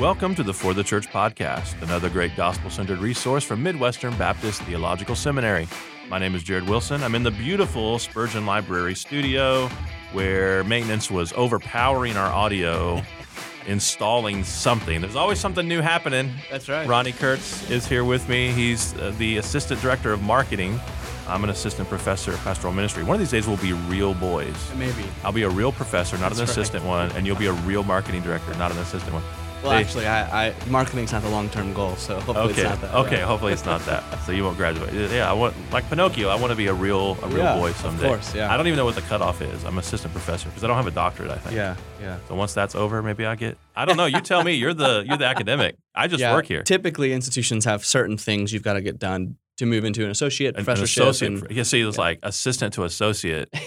Welcome to the For the Church podcast, another great gospel centered resource from Midwestern Baptist Theological Seminary. My name is Jared Wilson. I'm in the beautiful Spurgeon Library studio where maintenance was overpowering our audio, installing something. There's always something new happening. That's right. Ronni Kurtz is here with me. He's uh, the Assistant Director of Marketing. I'm an assistant professor of pastoral ministry. One of these days we'll be real boys. Maybe. I'll be a real professor, not an That's right. assistant one, and you'll be a real marketing director, not an assistant one. Well, Hey. actually, I, I marketing's not the long-term goal, so hopefully Okay. it's not that. okay. yeah. Hopefully it's not that. So you won't graduate. Yeah. I want like Pinocchio. I want to be a real a real Yeah, boy of someday. course, yeah. I don't even know what the cutoff is. I'm assistant professor because I don't have a doctorate. I think. Yeah, yeah. So once that's over, maybe I get. I don't know. You tell me. You're the you're the academic. I just yeah. work here. Typically, institutions have certain things you've got to get done to move into an associate An- an professorship. associate. You see, it's like assistant to associate.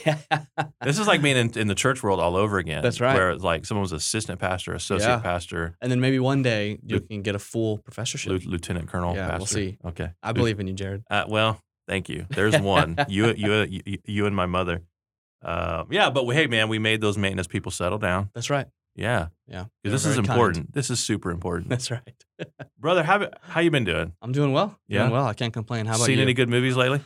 This is like being in, in the church world all over again. That's right. Where it's like someone was assistant pastor, associate Yeah. pastor, and then maybe one day you Lu- can get a full professorship. lieu- lieutenant colonel Yeah, pastor. we'll see. Okay. I believe in you, Jared. Uh, well, thank you. There's one. you, you, you, you, and my mother. Uh, yeah, but hey, man, we made those maintenance people settle down. That's right. Yeah, yeah. This is very kind. important. This is super important, That's right. Brother. How how you been doing? I'm doing well. Yeah? Doing well. I can't complain. How about you Seen you? any good movies lately?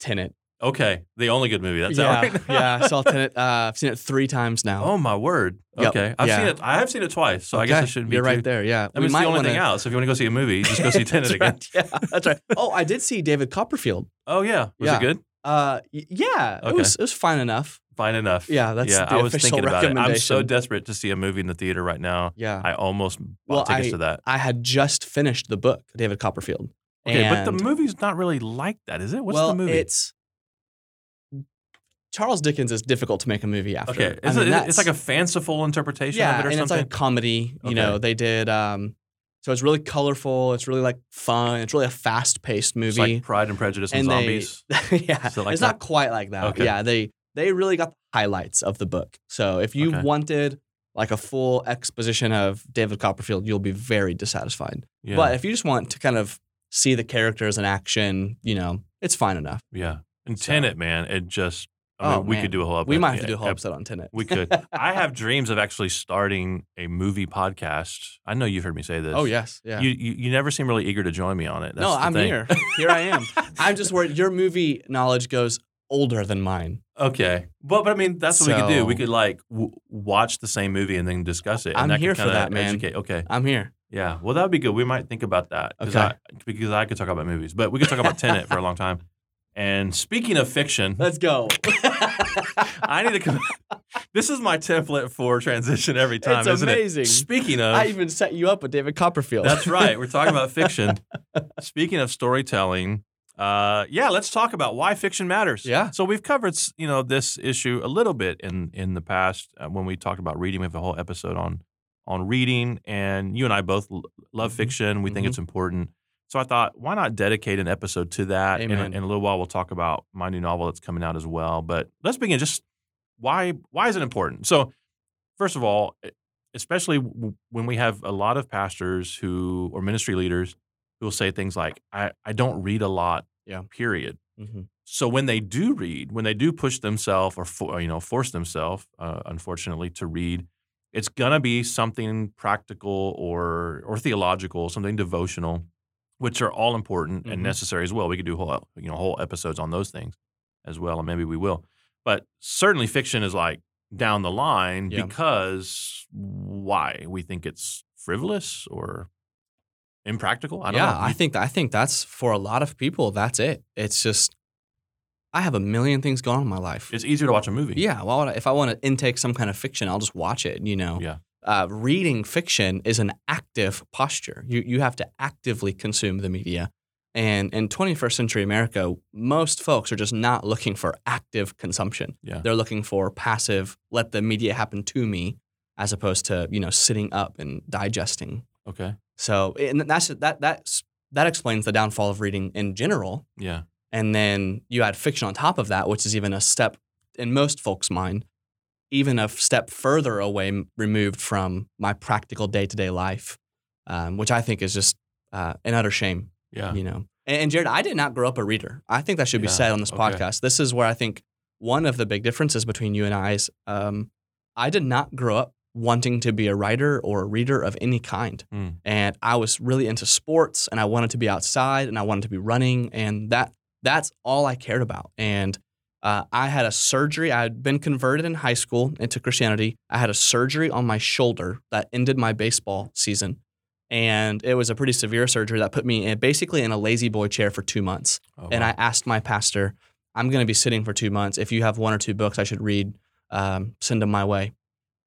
Tenet. Okay, the only good movie. That's yeah, out right yeah. I saw Tenet. Uh, I've seen it three times now. Oh my word. Yep. Okay, I've Yeah. seen it. I have seen it twice, so I guess it shouldn't be. You're too, right there. Yeah. I mean, it's the only thing out. So if you want to go see a movie, just go see Tenet again. Yeah, that's right. Oh, I did see David Copperfield. Oh yeah, was Yeah. it good? Uh, y- yeah, Okay. it was it was fine enough. Fine enough. Yeah, that's yeah. the I was official thinking about it. I'm so desperate to see a movie in the theater right now. Yeah, I almost bought Well, tickets I- to that. I had just finished the book, David Copperfield. Okay, but the movie's not really like that, is it? What's well, the movie? it's Charles Dickens is difficult to make a movie after. okay, I is mean, that's- it's like a fanciful interpretation yeah, of it or and it's something. like a comedy. You Okay. know, they did. Um, so it's really colorful. It's really like fun. It's really a fast-paced movie. like Pride and Prejudice and, and Zombies. they, yeah, like it's that? not quite like that. Okay. Yeah, they they really got the highlights of the book. So if you Okay. wanted like a full exposition of David Copperfield, you'll be very dissatisfied. yeah, But if you just want to kind of see the characters in action, you know, it's fine enough. yeah. And So- Tenet, man, it just. I mean, Oh, we man. could do a whole. We might have to do a whole ep- episode on Tenet. We could. I have dreams of actually starting a movie podcast. I know you've heard me say this. Oh yes, yeah. You, you you never seem really eager to join me on it. That's no, the I'm thing. here. Here I am. I'm just worried your movie knowledge goes older than mine. Okay, but but I mean that's what we could do. We could like w- watch the same movie and then discuss it. and I'm that here for that, man. Educate. Okay, I'm here. yeah. Well, that would be good. We might think about that. 'cause Okay. I, because I could talk about movies, but we could talk about Tenet for a long time. And speaking of fiction, Let's go. I need to. Come, this is my template for transition every time. It's isn't amazing. It? Speaking of, I even set you up with David Copperfield. That's right. We're talking about fiction. Speaking of storytelling, uh, yeah, let's talk about why fiction matters. Yeah. So we've covered, you know, this issue a little bit in in the past uh, when we talked about reading. We have a whole episode on on reading, and you and I both l- love Mhm. fiction. We think Mhm. it's important. So I thought, why not dedicate an episode to that? In in a little while, we'll talk about my new novel that's coming out as well. But let's begin. Just why why is it important? So first of all, especially when we have a lot of pastors who or ministry leaders who will say things like, "I I don't read a lot." Yeah. Period. Mhm. So when they do read, when they do push themselves or, for, or, you know force themselves, uh, unfortunately, to read, it's gonna be something practical or or theological, something devotional, which are all important and Mhm. necessary as well. We could do whole you know whole episodes on those things as well, and maybe we will. But certainly, fiction is like down the line Yeah. because why we think it's frivolous or impractical. I don't yeah, know. I think I think that's for a lot of people. That's it. It's just I have a million things going on in my life. it's easier to watch a movie. yeah, well, if I want to intake some kind of fiction, I'll just watch it. You know, Yeah. Uh, reading fiction is an active posture. You you have to actively consume the media. And in 21st century America, most folks are just not looking for active consumption. Yeah. They're looking for passive, let the media happen to me, as opposed to you know sitting up and digesting. Okay. So and that's that that's that explains the downfall of reading in general. Yeah. And then you add fiction on top of that, which is even a step in most folks' mind, even a step further away, removed from my practical day to day life, um, which I think is just uh, an utter shame. Yeah. You know, and, and Jared, I did not grow up a reader. I think that should be Yeah, said on this okay. podcast. This is where I think one of the big differences between you and I is um, I did not grow up wanting to be a writer or a reader of any kind. Mm. And I was really into sports and I wanted to be outside and I wanted to be running and that that's all I cared about. And uh, I had a surgery. I had been converted in high school into Christianity. I had a surgery on my shoulder that ended my baseball season. And it was a pretty severe surgery that put me in, basically in a La-Z-Boy chair for two months. Oh, And wow. I asked my pastor, I'm going to be sitting for two months. If you have one or two books I should read, um, send them my way.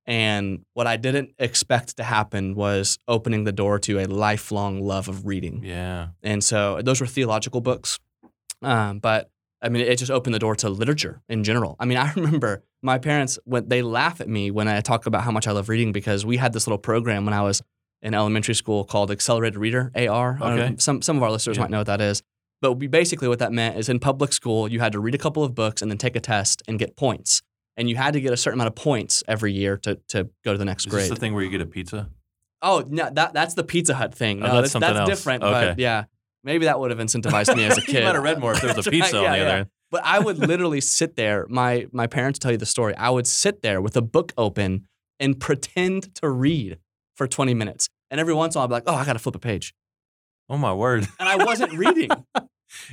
And what I didn't expect to happen was opening the door to a lifelong love of reading. yeah. And so those were theological books. Um, but I mean, it just opened the door to literature in general. I mean, I remember my parents, when they laugh at me when I talk about how much I love reading because we had this little program when I was in elementary school called Accelerated Reader, AR. Don't know, Okay. some, some of our listeners Yeah. might know what that is. But we basically what that meant is in public school, you had to read a couple of books and then take a test and get points. And you had to get a certain amount of points every year to, to go to the next Is grade. this the thing where you get a pizza? Oh, no, that that's the Pizza Hut thing. Oh, that's that's, something that's else. different. Okay. But yeah, maybe that would have incentivized me as a kid. you might have read more if there was a pizza on yeah, the other yeah. end. But I would literally sit there. My my parents tell you the story. I would sit there with a book open and pretend to read for 20 minutes. And every once in a while, I'd be like, "Oh, I got to flip a page," Oh my word! and I wasn't reading.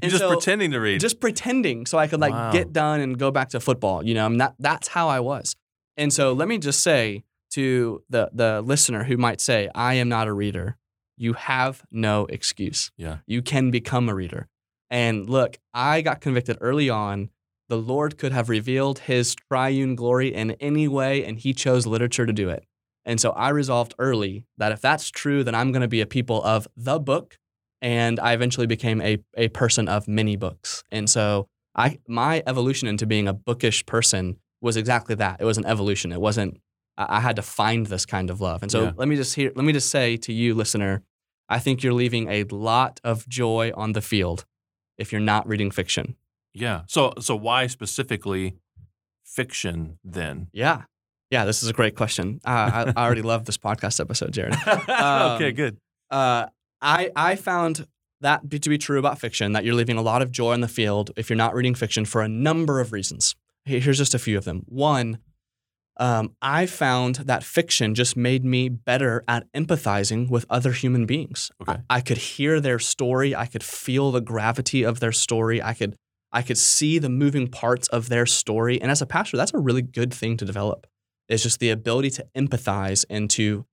You're just so- pretending to read. just pretending so I could like Wow. get done and go back to football. You know, I mean, that that's how I was. And so let me just say to the the listener who might say, "I am not a reader," you have no excuse. Yeah. you can become a reader. And look, I got convicted early on. The Lord could have revealed His triune glory in any way, and He chose literature to do it. And so I resolved early that if that's true, then I'm going to be a people of the book and I eventually became a, a person of many books. And so I my evolution into being a bookish person was exactly that. It was an evolution. It wasn't I, I had to find this kind of love. And so Yeah. let me just hear let me just say to you, listener, I think you're leaving a lot of joy on the field if you're not reading fiction. yeah. So so why specifically fiction then? Yeah. Yeah, this is a great question. Uh, I, I already love this podcast episode, Jared. Um, okay, good. uh, I I found that be- to be true about fiction that you're leaving a lot of joy in the field if you're not reading fiction for a number of reasons. Here's just a few of them. One, um, I found that fiction just made me better at empathizing with other human beings. Okay. I, I could hear their story. I could feel the gravity of their story. I could I could see the moving parts of their story. And as a pastor, that's a really good thing to develop. It's just the ability to empathize and to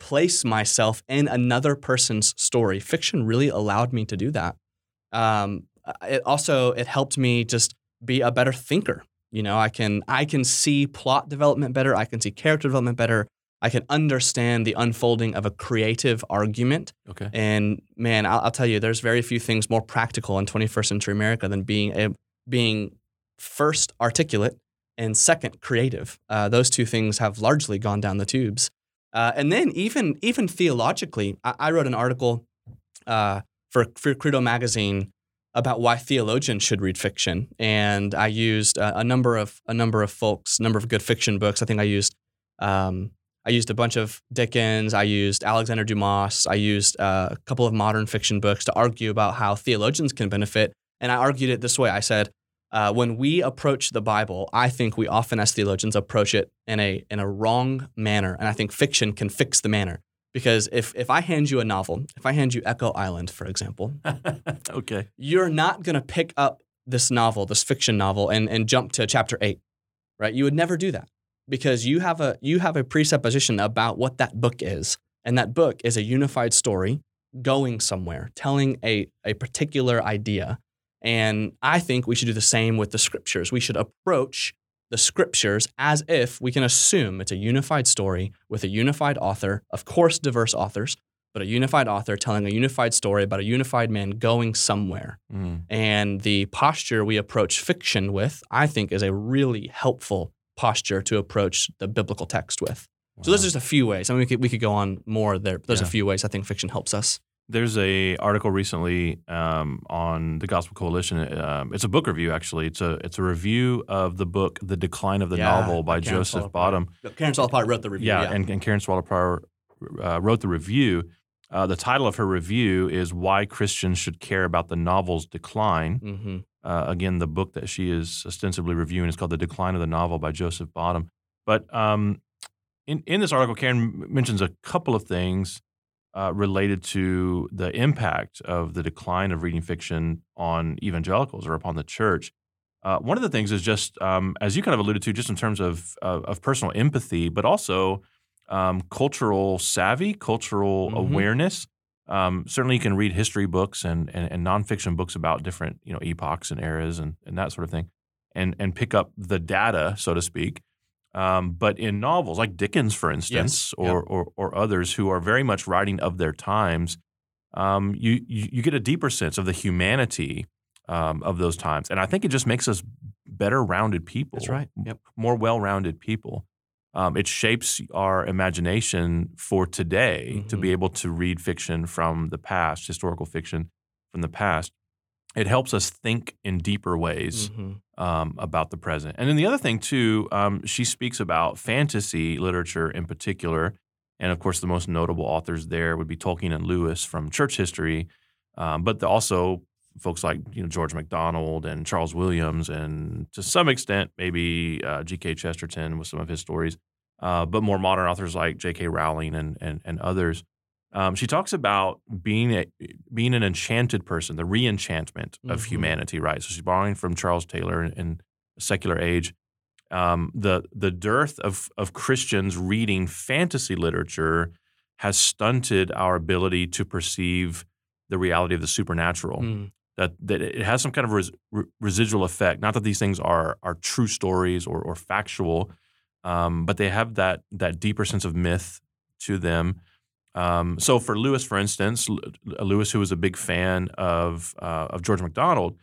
place myself in another person's story. Fiction really allowed me to do that. Um, it also it helped me just be a better thinker. You know, I can I can see plot development better. I can see character development better. I can understand the unfolding of a creative argument. Okay. And man, I'll, I'll tell you, there's very few things more practical in 21st century America than being a, being first articulate and second creative. Uh, those two things have largely gone down the tubes. Uh, and then even even theologically, I, I wrote an article uh, for for Credo magazine about why theologians should read fiction, and I used uh, a number of a number of folks, a number of good fiction books. I think I used um, I used a bunch of Dickens. I used Alexander Dumas. I used uh, a couple of modern fiction books to argue about how theologians can benefit. And I argued it this way. I said, uh, when we approach the Bible, I think we often, as theologians, approach it in a in a wrong manner, and I think fiction can fix the manner. Because if if I hand you a novel, if I hand you Echo Island, for example, okay. you're not going to pick up this novel, this fiction novel, and, and jump to chapter eight, right? You would never do that because you have a you have a presupposition about what that book is, and that book is a unified story going somewhere, telling a a particular idea. And I think we should do the same with the scriptures. We should approach the scriptures as if we can assume it's a unified story with a unified author, of course, diverse authors, but a unified author telling a unified story about a unified man going somewhere. Mm. And the posture we approach fiction with, I think, is a really helpful posture to approach the biblical text with. So those are just a few ways. I mean, we could, we could go on more there. But there's Yeah. a few ways I think fiction helps us. There's a article recently um, on the Gospel Coalition. Um, it's a book review, actually. It's a it's a review of the book "The Decline of the Novel" by Karen Joseph Bottum. Karen Swallow Pryor wrote the review. Yeah, Yeah, and, and Karen Swallow uh, wrote the review. Uh, the title of her review is "Why Christians Should Care About the Novel's Decline." hmm Uh, again, the book that she is ostensibly reviewing is called "The Decline of the Novel" by Joseph Bottum. But um, in, in this article, Karen mentions a couple of things uh, related to the impact of the decline of reading fiction on evangelicals or upon the church. Uh, one of the things is just, um, as you kind of alluded to, just in terms of of, of personal empathy, but also um, cultural savvy, cultural Mhm. awareness. Um, certainly, you can read history books and, and and nonfiction books about different you know epochs and eras and, and that sort of thing, and and pick up the data, so to speak. Um, but in novels like Dickens, for instance, Yep. or, or or others who are very much writing of their times, um, you, you you get a deeper sense of the humanity um, of those times, and I think it just makes us better rounded people. That's right. Yep. More well rounded people. Um, it shapes our imagination for today to be Mhm. able to read fiction from the past, historical fiction from the past. It helps us think in deeper ways Mhm. um, about the present. And then the other thing too, um, she speaks about fantasy literature in particular, and of course the most notable authors there would be Tolkien and Lewis from church history, um, but the, also folks like you know George MacDonald and Charles Williams, and to some extent maybe uh, G.K. Chesterton with some of his stories, uh, but more modern authors like J.K. Rowling and and, and others. Um, she talks about being a, being an enchanted person, the re-enchantment of Mhm. humanity, right? So she's borrowing from Charles Taylor in, in Secular Age. Um, the the dearth of of Christians reading fantasy literature has stunted our ability to perceive the reality of the supernatural. Mm. That that it has some kind of res, re- residual effect. Not that these things are are true stories or or factual, um, but they have that that deeper sense of myth to them. Um, so for Lewis, for instance, Lewis, who was a big fan of uh, of George MacDonald,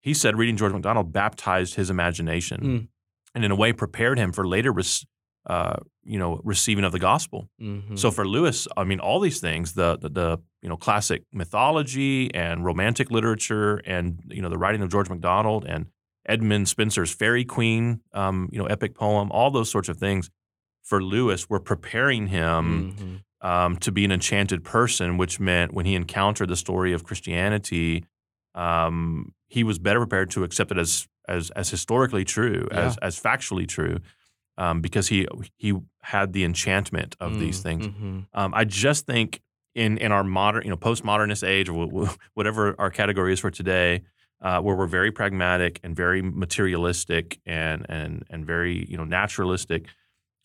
he said reading George MacDonald baptized his imagination, Mm. and in a way prepared him for later, rec- uh, you know, receiving of the gospel. Mhm. So for Lewis, I mean, all these things, the, the the you know classic mythology and romantic literature, and you know the writing of George MacDonald and Edmund Spenser's Faerie Queene, um, you know, epic poem, all those sorts of things. For Lewis, were preparing him Mhm. Um, to be an enchanted person, which meant when he encountered the story of Christianity, um, he was better prepared to accept it as as as historically true, as as factually true, um, because he he had the enchantment of these Mm, things. mhm. Um, I just think in in our modern, you know, postmodernist age, or wh- wh- whatever our category is for today, uh, where we're very pragmatic and very materialistic and and and very you know naturalistic,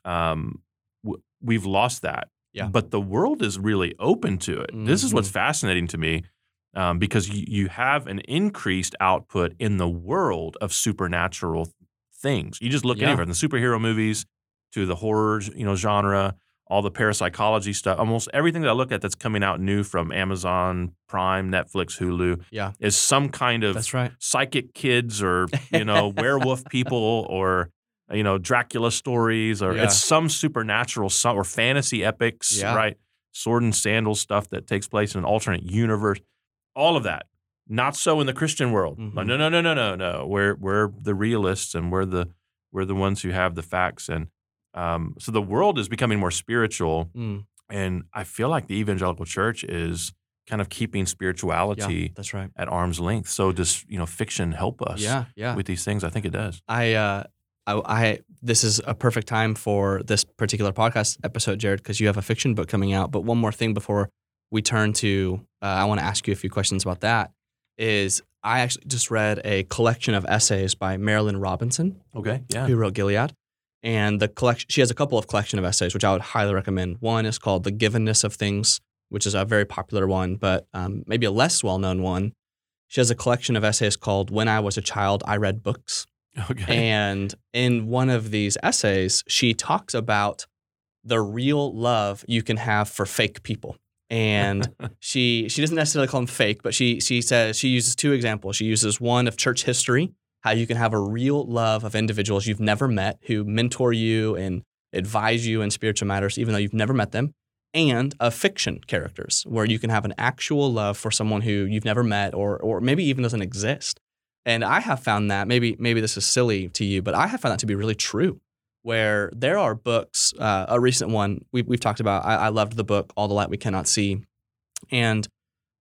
um, w- we've lost that. Yeah. But the world is really open to it. This is what's Mhm. fascinating to me. Um, because you, you have an increased output in the world of supernatural things. You just look Yeah. anywhere, from the superhero movies to the horror, you know, genre, all the parapsychology stuff, almost everything that I look at that's coming out new from Amazon Prime, Netflix, Hulu, Yeah. is some kind of That's right. psychic kids or you know werewolf people or you know Dracula stories or Yeah. it's some supernatural some, or fantasy epics, Yeah. right? Sword and sandals stuff that takes place in an alternate universe. All of that. Not so in the Christian world. Mhm. No, no, no, no, no, no. We're we're the realists and we're the we're the ones who have the facts and um, so the world is becoming more spiritual Mm. and I feel like the evangelical church is kind of keeping Yeah. spirituality That's right. at arm's length. So does you know fiction help us Yeah. Yeah. with these things? I think it does. I, uh, I, I, this is a perfect time for this particular podcast episode, Jared, because you have a fiction book coming out. But one more thing before we turn to, uh, I want to ask you a few questions about that. Is I actually just read a collection of essays by Marilynne Robinson, Okay. Yeah. who wrote Gilead, and the collection. She has a couple of collection of essays, which I would highly recommend. One is called "The Givenness of Things," which is a very popular one, but um, maybe a less well-known one. She has a collection of essays called "When I Was a Child, I Read Books." Okay. And in one of these essays, she talks about the real love you can have for fake people. And she she doesn't necessarily call them fake, but she she says she uses two examples. She uses one of church history, how you can have a real love of individuals you've never met who mentor you and advise you in spiritual matters, even though you've never met them, and of fiction characters, where you can have an actual love for someone who you've never met or or maybe even doesn't exist. And I have found that maybe maybe this is silly to you, but I have found that to be really true. Where there are books, uh, a recent one we, we've talked about. I, I loved the book "All the Light We Cannot See," and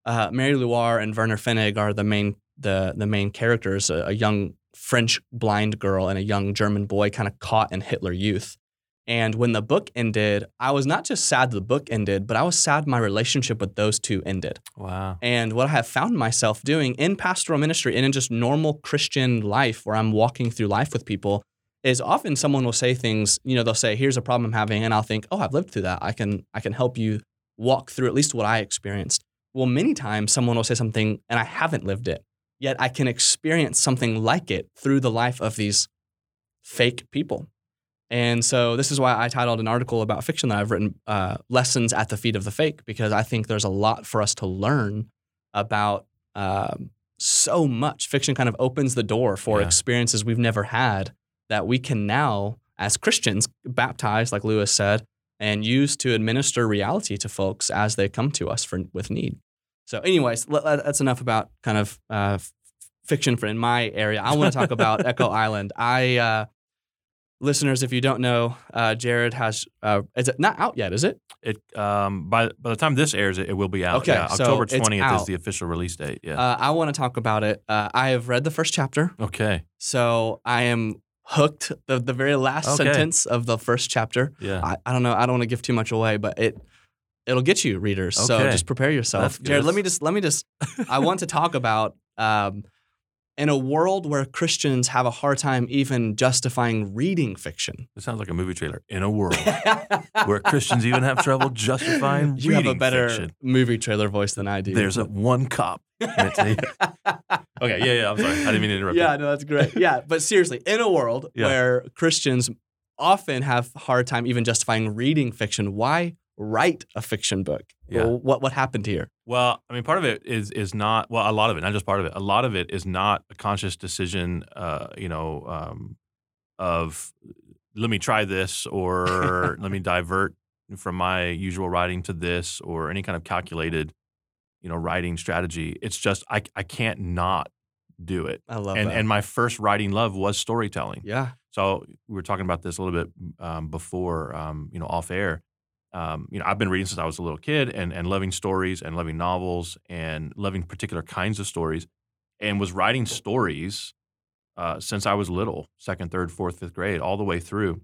uh, Marie-Laure and Werner Pfennig are the main the the main characters. A, a young French blind girl and a young German boy, kind of caught in Hitler Youth, And when the book ended, I was not just sad the book ended, but I was sad my relationship with those two ended. Wow. And what I have found myself doing in pastoral ministry and in just normal Christian life where I'm walking through life with people is often someone will say things, you know, they'll say, here's a problem I'm having. And I'll think, oh, I've lived through that. I can, I can help you walk through at least what I experienced. Well, many times someone will say something and I haven't lived it, yet I can experience something like it through the life of these fake people. And so this is why I titled an article about fiction that I've written, uh, "Lessons at the Feet of the Fake," because I think there's a lot for us to learn about um, so much. Fiction kind of opens the door for Yeah. experiences we've never had that we can now, as Christians, baptize, like Lewis said, and use to administer reality to folks as they come to us for with need. So, anyways, that's enough about kind of uh, fiction for in my area. I want to talk about Echo Island. I uh, listeners, if you don't know, uh, Jared has uh, is it not out yet? Is it? It um by by the time this airs, it, it will be out. Okay, yeah, so October twentieth is the official release date. Yeah. Uh, I want to talk about it. Uh, I have read the first chapter, okay. so I am hooked. The the very last Okay. sentence of the first chapter. Yeah. I, I don't know. I don't want to give too much away, but it it'll get you readers. okay. So just prepare yourself, Jared. Let me just let me just. I want to talk about um, in a world where Christians have a hard time even justifying reading fiction. It sounds like a movie trailer. In a world where Christians even have trouble justifying you have a better fiction, movie trailer voice than I do. there's a one cop. okay. Yeah. Yeah. I'm sorry. I didn't mean to interrupt. yeah, you. no, that's great. Yeah, but seriously, in a world Yeah. where Christians often have a hard time even justifying reading fiction, why write a fiction book? Yeah. Well, what what happened here? Well, I mean, part of it is is not well. A lot of it, not just part of it. A lot of it is not a conscious decision. Uh, you know, um, of let me try this or let me divert from my usual writing to this or any kind of calculated, you know, writing strategy. It's just I I can't not do it. I love And that. and my first writing love was storytelling. yeah, So we were talking about this a little bit um, before, um, you know, off air. Um, you know, I've been reading since I was a little kid, and and loving stories and loving novels and loving particular kinds of stories, and was writing stories uh, since I was little, second, third, fourth, fifth grade, all the way through.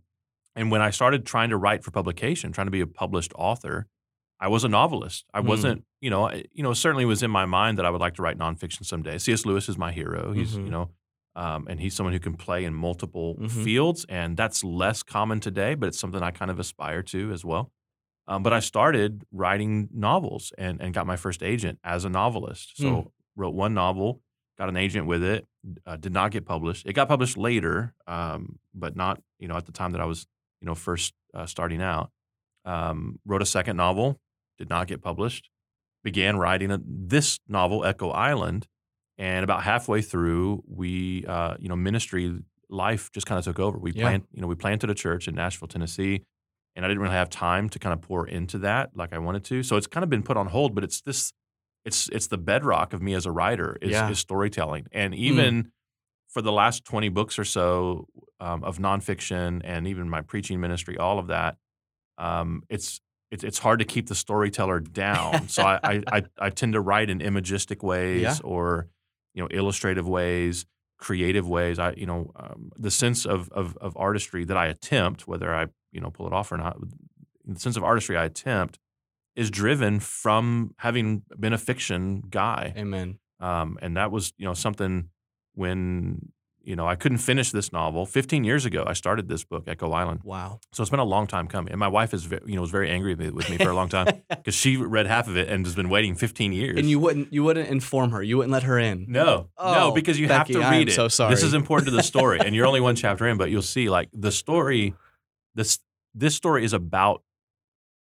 And when I started trying to write for publication, trying to be a published author, I was a novelist. I Mm. wasn't, you know, I- you know, certainly was in my mind that I would like to write nonfiction someday. C.S. Lewis is my hero. He's, Mhm. you know, um, and he's someone who can play in multiple Mhm. fields, and that's less common today, but it's something I kind of aspire to as well. Um, but I started writing novels and and got my first agent as a novelist. So Mm. wrote one novel, got an agent with it, uh, did not get published. It got published later, um, but not you know at the time that I was you know first uh, starting out. Um, wrote a second novel, did not get published. Began writing a, this novel, Echo Island, and about halfway through, we uh, you know ministry life just kind of took over. We Yeah. plant you know we planted a church in Nashville, Tennessee, and I didn't really have time to kind of pour into that like I wanted to. So it's kind of been put on hold. But it's this it's it's the bedrock of me as a writer is, Yeah. is storytelling, and even for the last twenty books or so um, of nonfiction and even my preaching ministry, all of that, um, it's it's it's hard to keep the storyteller down. so I, I I I tend to write in imagistic ways Yeah. or you know illustrative ways, creative ways. I you know um, the sense of, of of artistry that I attempt, whether I you know pull it off or not, the sense of artistry I attempt is driven from having been a fiction guy. Amen. Um, and that was, you know, something when, you know, I couldn't finish this novel. 15 years ago, I started this book, Echo Island. Wow. So it's been a long time coming. And my wife is, you know, was very angry with me, for a long time because she read half of it and has been waiting 15 years. And you wouldn't you wouldn't inform her. You wouldn't let her in. no, no, Oh, because you Becky, have to read it. so sorry. This is important to the story, and you're only one chapter in, but you'll see, like the story. This this story is about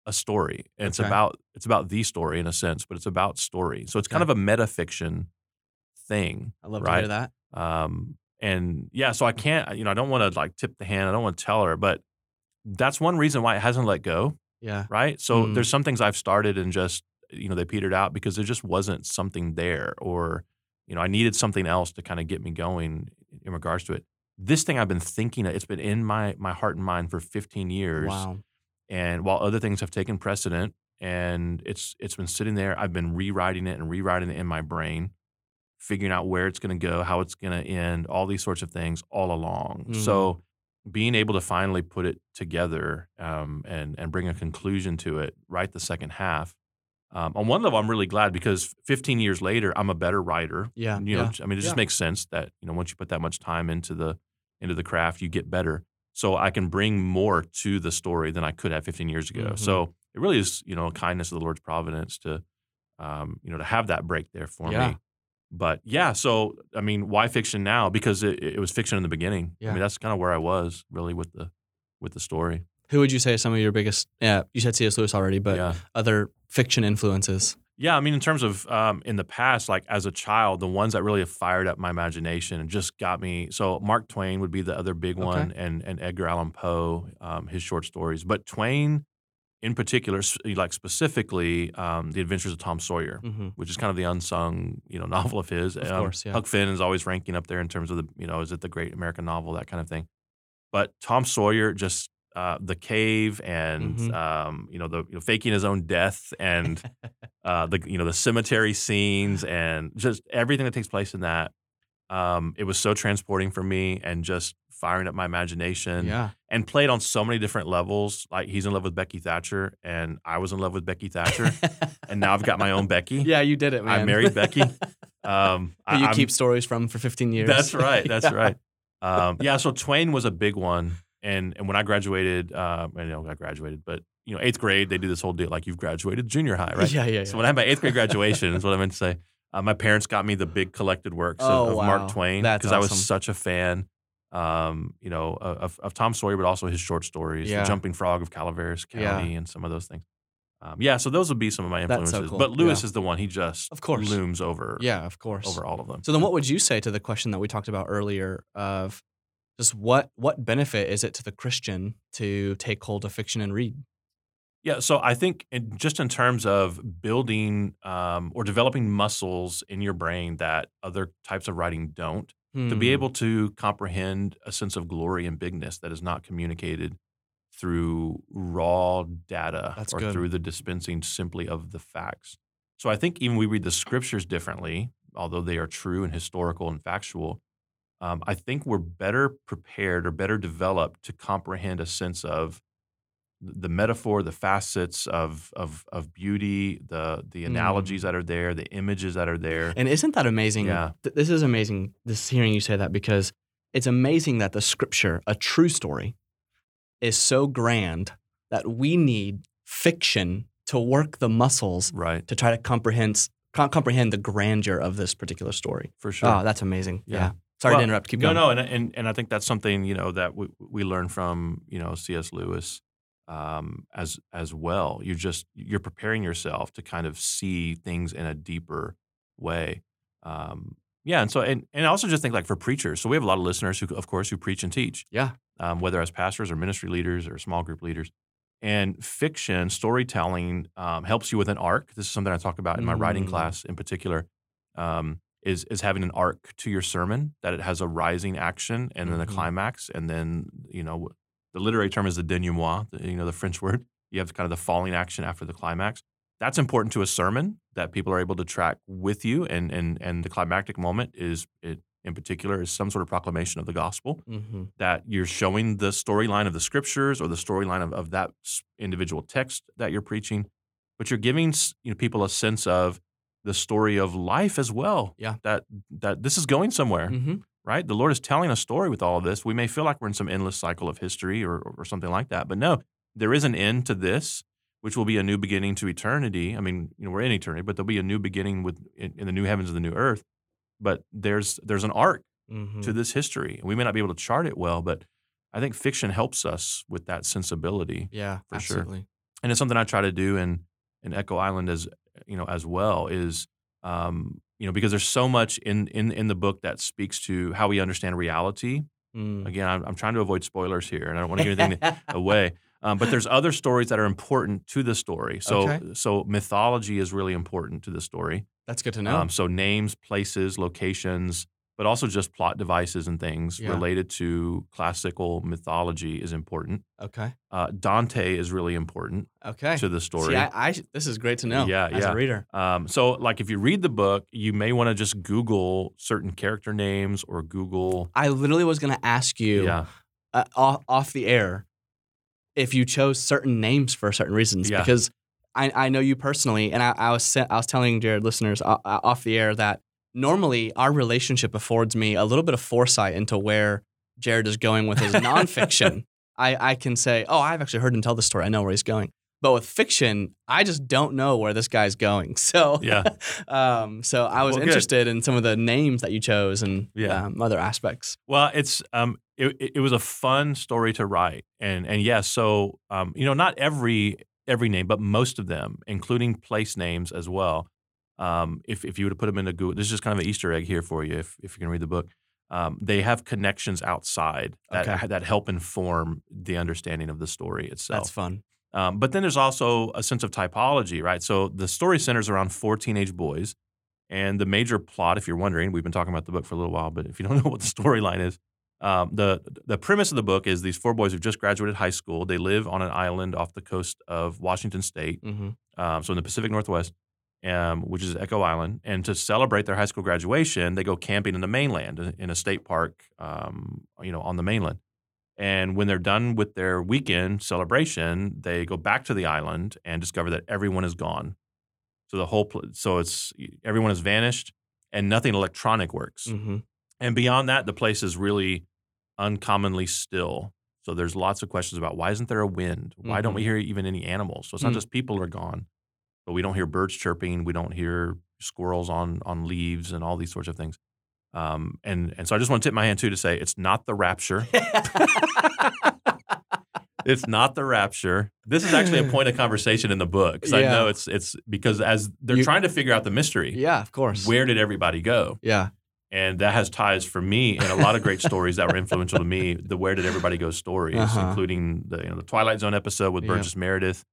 a story. It's Okay. about it's about the story in a sense, but it's about story. So it's kind of a metafiction thing. I love right? to hear that. Um, and yeah, so I can't, you know, I don't want to like tip the hand. I don't want to tell her, but that's one reason why it hasn't let go, Yeah. right? So Mm. there's some things I've started and just, you know, they petered out because there just wasn't something there, or you know, I needed something else to kind of get me going in regards to it. This thing I've been thinking, of, it's been in my my heart and mind for 15 years, Wow. and while other things have taken precedent, and it's it's been sitting there, I've been rewriting it and rewriting it in my brain, figuring out where it's going to go, how it's going to end, all these sorts of things all along. Mm. So being able to finally put it together um, and and bring a conclusion to it, write the second half. Um, on one level, I'm really glad because 15 years later, I'm a better writer. Yeah, You know, yeah. I mean, it just Yeah. makes sense that you know once you put that much time into the into the craft, you get better. So I can bring more to the story than I could have 15 years ago. Mhm. So it really is, you know, a kindness of the Lord's providence to, um, you know, to have that break there for Yeah. me. But yeah, so I mean, why fiction now? Because it, it was fiction in the beginning. I mean, that's kind of where I was really with the with the story. Who would you say are some of your biggest? Yeah, you said C.S. Lewis already, but yeah, other fiction influences. Yeah. I mean, in terms of um, in the past, like as a child, the ones that really have fired up my imagination and just got me. So Mark Twain would be the other big Okay. one, and and Edgar Allan Poe, um, his short stories. But Twain, in particular, like specifically, um, the Adventures of Tom Sawyer. Mm-hmm. which is kind of the unsung, you know, novel of his. Of Um, course, yeah. Huck Finn is always ranking up there in terms of the, you know, is it the great American novel, that kind of thing. But Tom Sawyer, just uh, the cave and, Mhm. um, you know, the you know, faking his own death and uh, the, you know, the cemetery scenes and just everything that takes place in that. Um, it was so transporting for me and just firing up my imagination yeah. and played on so many different levels. Like he's in love with Becky Thatcher and I was in love with Becky Thatcher and now I've got my own Becky. yeah, you did it, man. I married Becky. Um, Who you I'm- keep stories from for 15 years. That's right. That's Yeah. right. Um, yeah. So Twain was a big one, and and when I graduated, uh, I know I graduated, but you know, eighth grade, they do this whole deal like you've graduated junior high, right? Yeah, yeah, yeah. So when I had my eighth grade graduation, is what I meant to say. Uh, my parents got me the big collected works Oh, of, of wow. Mark Twain That's I was such a fan. Um, you know, of, of Tom Sawyer, but also his short stories, Yeah. The Jumping Frog of Calaveras Yeah. County, and some of those things. Um, yeah, so those would be some of my That's so influences. cool. But Lewis Yeah. is the one; he just Of course. looms over yeah, of course. over all of them. So then, what would you say to the question that we talked about earlier of just what what benefit is it to the Christian to take hold of fiction and read? Yeah, so I think in, just in terms of building um, or developing muscles in your brain that other types of writing don't, to be Hmm. able to comprehend a sense of glory and bigness that is not communicated through raw data That's or good. through the dispensing simply of the facts. So I think even we read the scriptures differently, although they are true and historical and factual. Um, I think we're better prepared or better developed to comprehend a sense of the metaphor, the facets of of of beauty, the the analogies that are there, the images that are there. And isn't that amazing? Yeah. Th- This is amazing. This hearing you say that because it's amazing that the scripture, a true story, is so grand that we need fiction to work the muscles Right, to try to comprehend comprehend the grandeur of this particular story. for sure. Oh, that's amazing. Yeah. Yeah. Sorry Well, to interrupt. Keep going. no, and, and and I think that's something you know that we we learn from you know C.S. Lewis um, as as well. You just you're preparing yourself to kind of see things in a deeper way. Um, yeah, and so and and I also just think like for preachers. So we have a lot of listeners who, of course, who preach and teach. Yeah. um, whether as pastors or ministry leaders or small group leaders. And fiction, storytelling um, helps you with an arc. This is something I talk about in my writing Mm. class in particular. Um, is is having an arc to your sermon that it has a rising action and then a Mhm. climax and then you know the literary term is the denouement, you know the French word. You have kind of the falling action after the climax. That's important to a sermon that people are able to track with you, and and and the climactic moment is it in particular is some sort of proclamation of the gospel hmm that you're showing the storyline of the scriptures or the storyline of, of that individual text that you're preaching, but you're giving you know, people a sense of the story of life as well. Yeah. That that this is going somewhere, hmm right? The Lord is telling a story with all of this. We may feel like we're in some endless cycle of history or, or something like that, but no, there is an end to this, which will be a new beginning to eternity. I mean, you know, we're in eternity, but there'll be a new beginning with in, in the new heavens and the new earth. But there's there's an arc hmm to this history. We may not be able to chart it well, but I think fiction helps us with that sensibility. Yeah, For sure. absolutely. And it's something I try to do in in Echo Island as you know as well is um, you know because there's so much in in in the book that speaks to how we understand reality. Mm. Again, I'm, I'm trying to avoid spoilers here, and I don't want to give anything away. Um, but there's other stories that are important to the story. So Okay. so mythology is really important to the story. That's good to know. Um, so names, places, locations, but also just plot devices and things Yeah. related to classical mythology is important. okay. Uh, Dante is really important Okay. to the story. See, I, I, this is great to know. Yeah, as yeah. a reader. um, so, like, if you read the book, you may want to just Google certain character names or Google. I literally was going to ask you Yeah, uh, off, off the air if you chose certain names for certain reasons Yeah. because I, I know you personally, and I, I was I was telling Jared listeners o- o- off the air that normally our relationship affords me a little bit of foresight into where Jared is going with his nonfiction. I, I can say, oh, I've actually heard him tell the story. I know where he's going. But with fiction, I just don't know where this guy's going. So Yeah. um, so I was Well, interested in some of the names that you chose and Yeah. um, other aspects. Well, it's um, it, it it was a fun story to write, and and yes, so um, you know, not every every name, but most of them, including place names as well. Um, if if you were to put them into Google, this is just kind of an Easter egg here for you. If if you can read the book, um, they have connections outside that Okay. that help inform the understanding of the story itself. That's fun. Um, but then there's also a sense of typology, right? So the story centers around four teenage boys. And the major plot, if you're wondering, we've been talking about the book for a little while, but if you don't know what the storyline is, um, the the premise of the book is these four boys who've just graduated high school. They live on an island off the coast of Washington State, hmm um, so in the Pacific Northwest, um, which is Echo Island. And to celebrate their high school graduation, they go camping in the mainland in- a state park, um, you know, on the mainland. And when they're done with their weekend celebration, they go back to the island and discover that everyone is gone. So the whole, pl- so it's everyone has vanished, and nothing electronic works. hmm And beyond that, the place is really uncommonly still. So there's lots of questions about why isn't there a wind? Why don't we hear even any animals? So it's not Mm. just people are gone, but we don't hear birds chirping. We don't hear squirrels on on leaves and all these sorts of things. Um, and and so I just want to tip my hand too to say it's not the rapture. it's not the rapture. This is actually a point of conversation in the book because I know it's it's because as they're You- trying to figure out the mystery, yeah, of course. where did everybody go? yeah. and that has ties for me in a lot of great stories that were influential to me. The Where Did Everybody Go stories, Uh-huh. including the you know the Twilight Zone episode with Yeah. Burgess Meredith,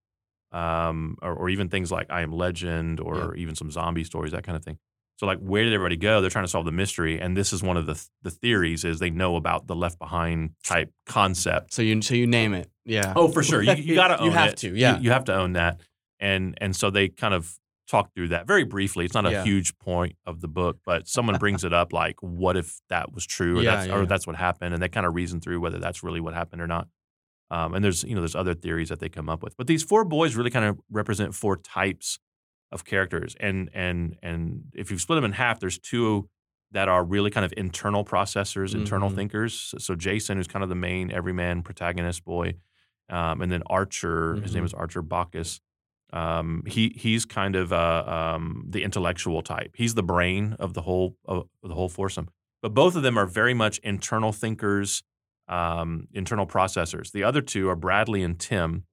um, or, or even things like I Am Legend, or even some zombie stories, that kind of thing. So like, where did everybody go? They're trying to solve the mystery, and this is one of the the theories is they know about the Left Behind type concept. So you so you name it. Yeah. Oh, for sure, you, you got to own You have it. to, yeah. you, have to own that, and and so they kind of talk through that very briefly. It's not a Yeah. huge point of the book, but someone brings it up like, what if that was true, or Yeah, that's yeah, or that's what happened, and they kind of reason through whether that's really what happened or not. Um, and there's you know there's other theories that they come up with, but these four boys really kind of represent four types of characters, and and and if you split them in half, there's two that are really kind of internal processors, internal Mhm. thinkers. So Jason, who's kind of the main everyman protagonist boy, um, and then Archer, his name Mhm. is Archer Bacchus. Um, he he's kind of uh, um, the intellectual type. He's the brain of the whole of the whole foursome. But both of them are very much internal thinkers, um, internal processors. The other two are Bradley and Tim,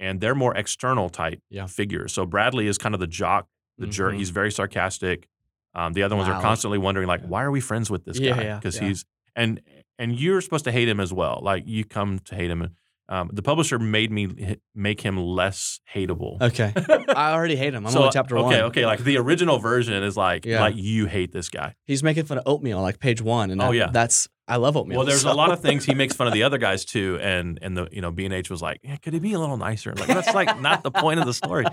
and they're more external type Yeah. figures. So Bradley is kind of the jock, the jerk. Mhm. He's very sarcastic. Um, the other ones are constantly wondering, like, Yeah. why are we friends with this Yeah, guy? Because he's and and you're supposed to hate him as well. Like you come to hate him. Um, the publisher made me make him less hateable. Okay. I already hate him. I'm So, on chapter okay, one. Okay, okay. Like the original version is like Yeah. like you hate this guy. He's making fun of oatmeal, like page one, and Oh, that- yeah. that's I love oatmeal. Well, there's so- a lot of things he makes fun of the other guys too, and and the you know B and H was like, yeah, could he be a little nicer? I'm like that's like not the point of the story,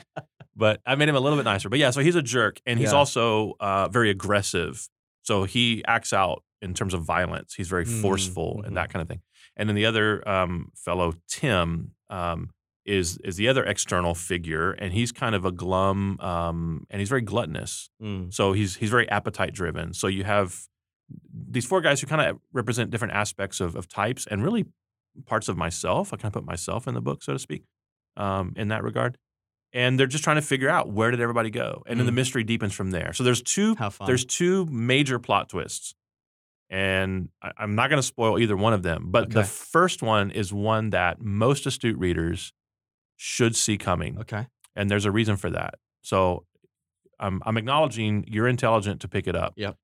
but I made him a little bit nicer. But yeah, so he's a jerk, and he's Yeah. also uh, very aggressive. So he acts out in terms of violence. He's very Mm, forceful mhm. and that kind of thing. And then the other um, fellow, Tim, um, is is the other external figure, and he's kind of a glum, um, and he's very gluttonous. Mm, So he's he's very appetite driven. So you have these four guys who kind of represent different aspects of, of types and really parts of myself. I kind of put myself in the book, so to speak, um, in that regard. And they're just trying to figure out where did everybody go, and then the Mm. mystery deepens from there. So there's two there's two major plot twists, and I, I'm not going to spoil either one of them. But the first one is one that most astute readers should see coming okay. and there's a reason for that. So I'm I'm acknowledging you're intelligent to pick it up. Yep.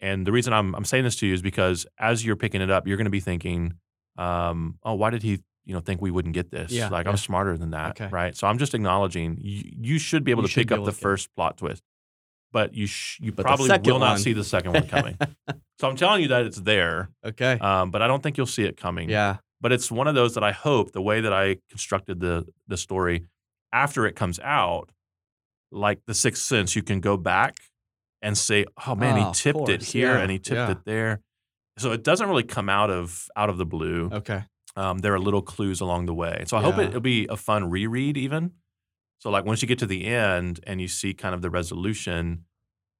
And the reason I'm I'm saying this to you is because as you're picking it up, you're going to be thinking, um, oh, why did he you know think we wouldn't get this? Yeah, like yeah. I'm smarter than that, Okay. right? So I'm just acknowledging you, you should be able You to pick up the get it. first plot twist, but you sh- you But probably will not one- see the second one coming. so I'm telling you that it's there, Okay. um, but I don't think you'll see it coming yeah. but it's one of those that I hope the way that I constructed the the story after it comes out, like the Sixth Sense, you can go back and say, "Oh man, Oh, he tipped it here Yeah, and he tipped yeah. it there." So it doesn't really come out of out of the blue. Okay. um, there are little clues along the way. So I hope it, it'll be a fun reread, even. So, like, once you get to the end and you see kind of the resolution,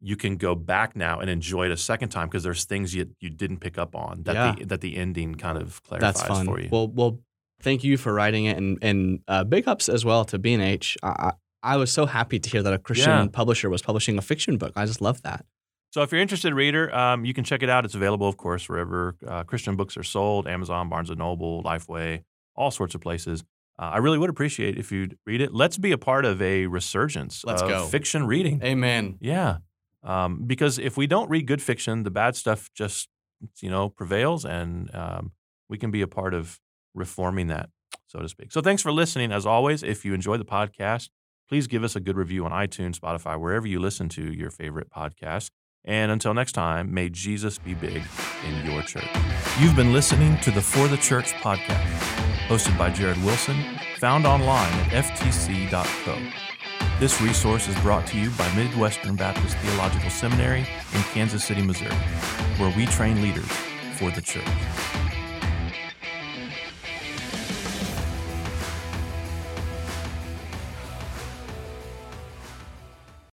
you can go back now and enjoy it a second time because there's things you, you didn't pick up on that, Yeah. the, that the ending kind of clarifies That's fun. for you. Well, well, thank you for writing it, and and uh, big ups as well to B and H. I I was so happy to hear that a Christian Yeah. publisher was publishing a fiction book. I just love that. So if you're interested, reader, um, you can check it out. It's available, of course, wherever uh, Christian books are sold: Amazon, Barnes and Noble, Lifeway, all sorts of places. Uh, I really would appreciate if you'd read it. Let's be a part of a resurgence Let's of go. fiction reading. Amen. Yeah, um, because if we don't read good fiction, the bad stuff just you know prevails, and um, we can be a part of reforming that, so to speak. So thanks for listening. As always, if you enjoy the podcast, please give us a good review on iTunes, Spotify, wherever you listen to your favorite podcast. And until next time, may Jesus be big in your church. You've been listening to the For the Church podcast, hosted by Jared Wilson, found online at ftc.co. This resource is brought to you by Midwestern Baptist Theological Seminary in Kansas City, Missouri, where we train leaders for the church.